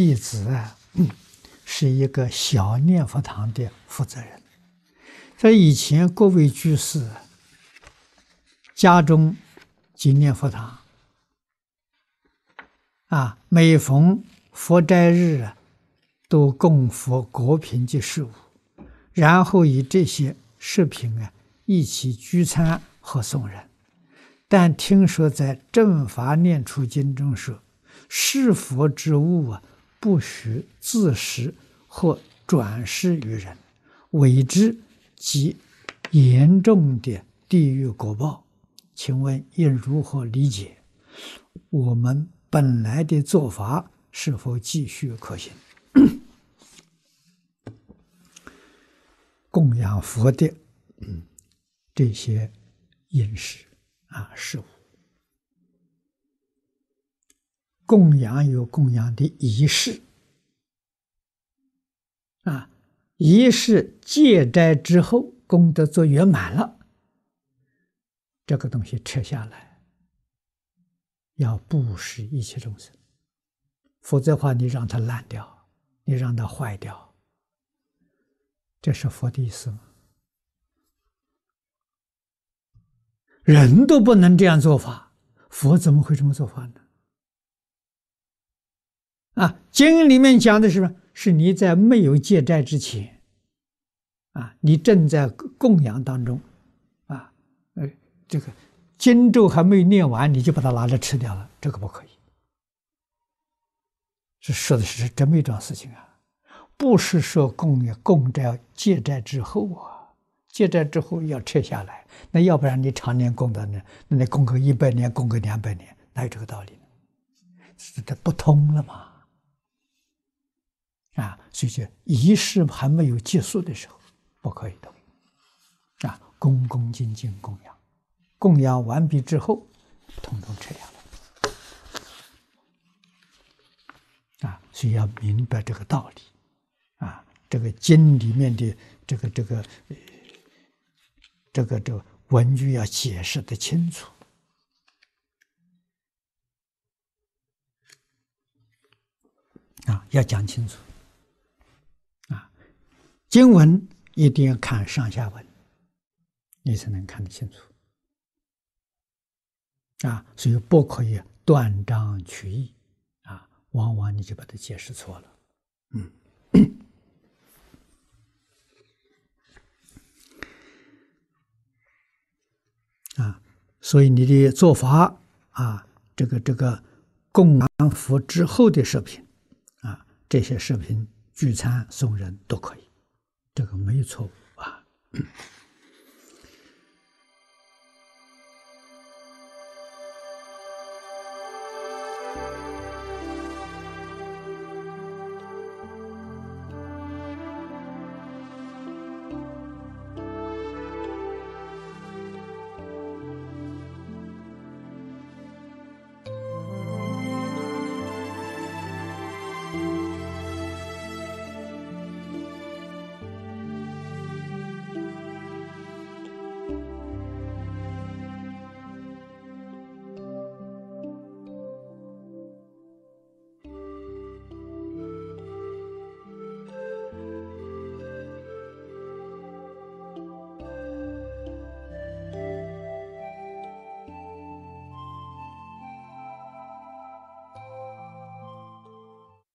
弟子啊，是一个小念佛堂的负责人。在以前，各位居士家中经念佛堂啊，每逢佛斋日啊，都供佛果品及食物，然后以这些食品啊一起聚餐和送人。但听说在正法念处经中说，是佛之物啊，不许自食或转施于人，为之即严重的地狱果报。请问应如何理解？我们本来的做法是否继续可行？供养佛的这些饮食。啊，食物供养有供养的仪式啊，仪式戒斋之后，功德做圆满了，这个东西撤下来，要布施一切众生，否则的话，你让它烂掉，你让它坏掉，这是佛的意思吗？人都不能这样做法，佛怎么会这么做法呢？啊，经里面讲的是什么？是你在没有借债之前，啊，你正在供养当中，啊，呃，这个经咒还没念完，你就把它拿来吃掉了，这个不可以。这说的是这么一桩事情啊，不是说供养供斋戒斋之后啊。借债之后要撤下来，那要不然你常年供的呢？那你供个一百年，供个两百年，哪有这个道理呢？是这不通了嘛？啊，所以说仪式还没有结束的时候，不可以动。啊，恭恭敬敬供养，供养完毕之后，统统撤下来。啊，所以要明白这个道理。啊，这个经里面的这个这个。这个这个文句要解释得清楚啊，要讲清楚，经文一定要看上下文，你才能看得清楚。啊，所以不可以断章取义。啊，往往你就把它解释错了，嗯。啊，所以你的做法啊，这个这个供养佛之后的食品啊，这些食品聚餐送人都可以，这个没有错误啊。